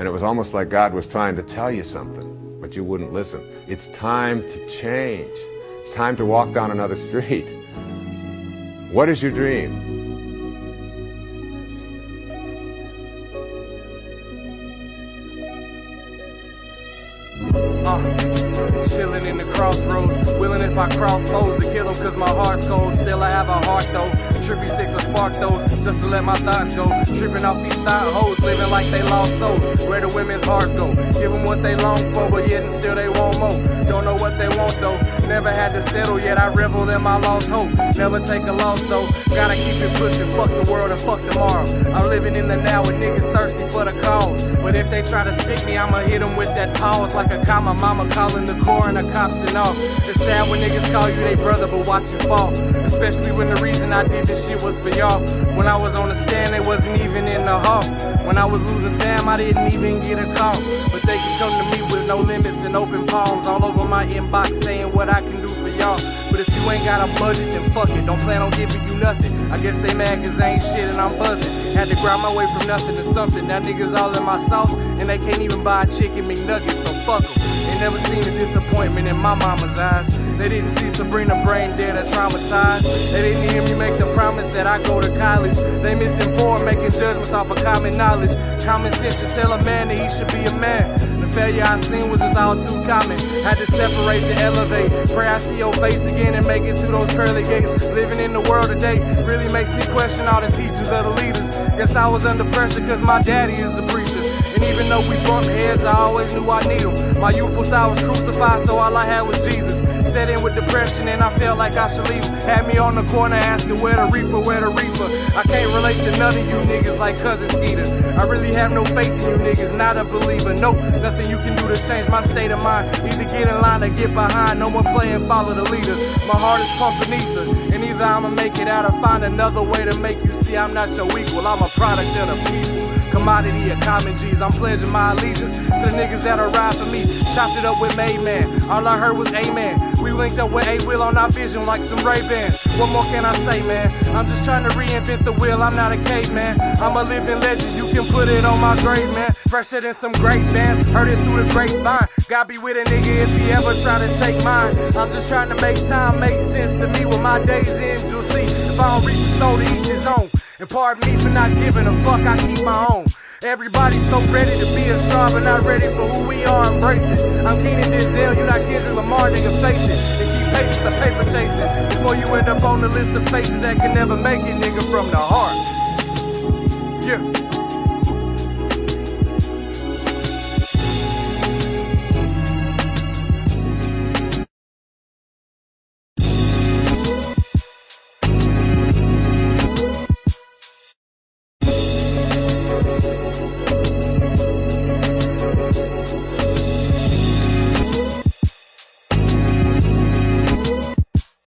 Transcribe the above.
And it was almost like God was trying to tell you something, but you wouldn't listen. It's time to change. It's time to walk down another street. What is your dream? Uh, chilling in the crossroads, willing if I cross foes to kill them cause my heart's cold. Still I have a heart though. Trippy sticks will spark those just to let my thoughts go. Tripping off these thought hoes, living like they lost souls. Where the women's hearts go. Give them what they long for, but yet and still they want more. Don't know what they want though. Never had to settle yet. I revel in my lost hope. Never take a loss though. Gotta keep it pushing. Fuck the world and fuck tomorrow. I'm living in the now with niggas thirsty for the cause. But if they try to stick me, I'ma hit them with that pause like a comma. Mama calling the core and the cops and all. It's sad when niggas call you they brother, but watch you fall. Especially when the reason I did this shit was for y'all. When I was on the stand, they wasn't even in the hall. When I was losing fam, I didn't even get a call. But they can come to me with no limits and open palms all over my inbox saying what I can do y'all. But if you ain't got a budget, then fuck it. Don't plan on giving you nothing. I guess they mad cause they ain't shit and I'm buzzing. Had to grind my way from nothing to something. Now niggas all in my sauce and they can't even buy a chicken McNuggets, so fuck 'em. They never seen a disappointment in my mama's eyes. They didn't see Sabrina brain dead or traumatized. They didn't hear me make the promise that I go to college. They misinformed, making judgments off of common knowledge. Common sense should tell a man that he should be a man. The failure I seen was just all too common. Had to separate to elevate. Pray I see face again and make it to those pearly gates. Living in the world today really makes me question all the teachers of the leaders. Guess I was under pressure cause my daddy is the preacher. And even though we bumped heads, I always knew I need him. My youthful side was crucified, so all I had was Jesus. Set in with depression and I felt like I should leave. Had me on the corner asking where the reaper, where the reaper. I can't relate to none of you niggas like cousin Skeeter. I really have no faith in you niggas, not a believer. Nope, nothing you can do to change my state of mind. Either get in line or get behind. No more play and follow the leader. My heart is pumped beneath her. And either I'ma make it out or find another way to make you see I'm not your equal. I'm a product of the people. Commodity of common G's. I'm pledging my allegiance to the niggas that'll ride for me. Chopped it up with Made Man. All I heard was Amen. We linked up with A Will on our vision like some Ray Bans. What more can I say, man? I'm just trying to reinvent the wheel. I'm not a caveman. I'm a living legend. You can put it on my grave, man. Fresher than some great bands. Heard it through the grapevine. Gotta be with a nigga if he ever try to take mine. I'm just trying to make time make sense to me when my days end. You'll see if I don't reach the soul to each his own. And pardon me for not giving a fuck, I keep my own. Everybody's so ready to be a star, but not ready for who we are. Embrace it. I'm Keenan Denzel, you not Kendrick Lamar, nigga. Face it and keep pace with the paper chasing before you end up on the list of faces that can never make it, nigga, from the heart. Yeah.